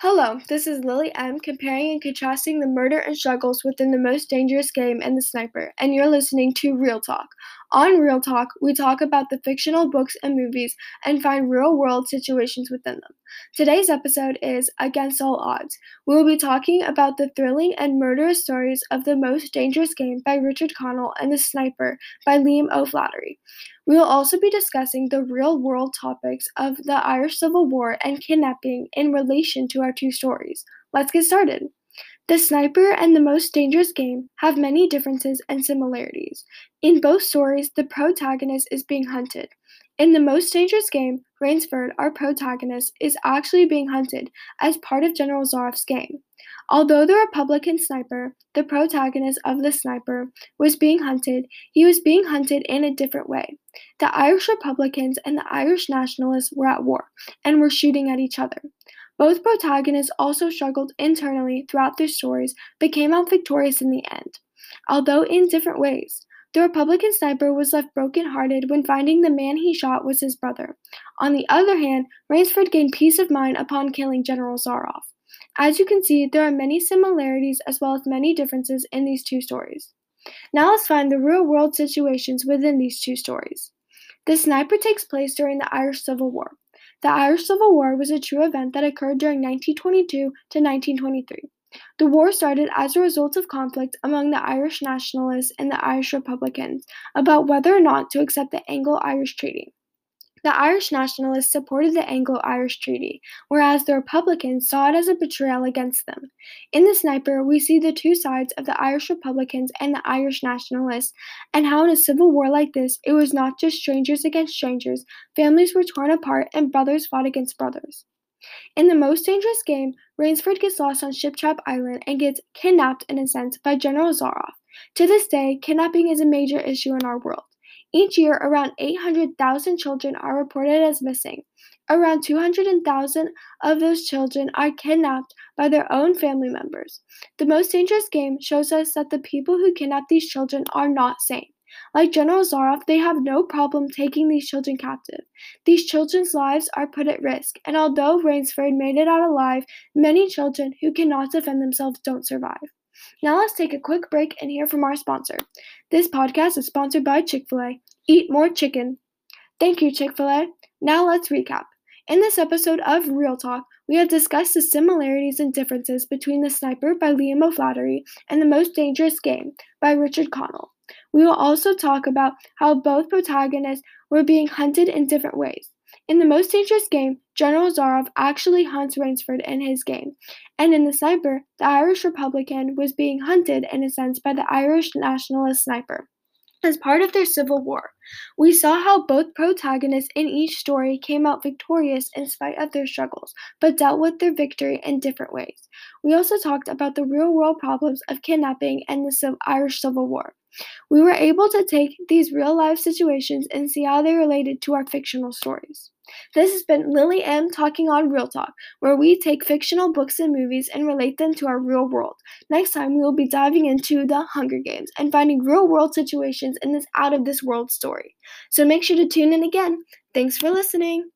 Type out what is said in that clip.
Hello, this is Lilly M. comparing and contrasting the murder and struggles within the most dangerous game and the sniper, and you're listening to Real Talk. On Real Talk, we talk about the fictional books and movies and find real world situations within them. Today's episode is Against All Odds. We will be talking about the thrilling and murderous stories of The Most Dangerous Game by Richard Connell and The Sniper by Liam O'Flaherty. We will also be discussing the real world topics of the Irish Civil War and kidnapping in relation to our two stories. Let's get started. The Sniper and The Most Dangerous Game have many differences and similarities. In both stories, the protagonist is being hunted. In The Most Dangerous Game, Rainsford, our protagonist, is actually being hunted as part of General Zaroff's game. Although the Republican sniper, the protagonist of The Sniper, was being hunted, he was being hunted in a different way. The Irish Republicans and the Irish Nationalists were at war and were shooting at each other. Both protagonists also struggled internally throughout their stories, but came out victorious in the end, although in different ways. The Republican sniper was left broken-hearted when finding the man he shot was his brother. On the other hand, Rainsford gained peace of mind upon killing General Zaroff. As you can see, there are many similarities as well as many differences in these two stories. Now let's find the real world situations within these two stories. The Sniper takes place during the Irish Civil War. The Irish Civil War was a true event that occurred during 1922 to 1923. The war started as a result of conflict among the Irish Nationalists and the Irish Republicans about whether or not to accept the Anglo Irish Treaty. The Irish Nationalists supported the Anglo Irish Treaty, whereas the Republicans saw it as a betrayal against them. In The Sniper, we see the two sides of the Irish Republicans and the Irish Nationalists, and how in a civil war like this, it was not just strangers against strangers, families were torn apart, and brothers fought against brothers. In the most dangerous game, Rainsford gets lost on Shiptrap Island and gets kidnapped in a sense by General Zaroff. To this day, kidnapping is a major issue in our world. Each year, around 800,000 children are reported as missing. Around 200,000 of those children are kidnapped by their own family members. The most dangerous game shows us that the people who kidnap these children are not sane. Like General Zaroff, they have no problem taking these children captive. These children's lives are put at risk, and although Rainsford made it out alive, many children who cannot defend themselves don't survive. Now let's take a quick break and hear from our sponsor. This podcast is sponsored by Chick fil A. Eat more chicken. Thank you, Chick fil A. Now let's recap. In this episode of Real Talk, we have discussed the similarities and differences between The Sniper by Liam O'Flaherty and The Most Dangerous Game by Richard Connell. We will also talk about how both protagonists were being hunted in different ways. In the most dangerous game, General Zaroff actually hunts Rainsford in his game, and in the sniper, the Irish Republican was being hunted in a sense by the Irish nationalist sniper. As part of their civil war, we saw how both protagonists in each story came out victorious in spite of their struggles, but dealt with their victory in different ways. We also talked about the real world problems of kidnapping and the Irish Civil War. We were able to take these real life situations and see how they related to our fictional stories. This has been Lilly M talking on Real Talk, where we take fictional books and movies and relate them to our real world. Next time, we will be diving into the Hunger Games and finding real world situations in this out of this world story. So make sure to tune in again. Thanks for listening.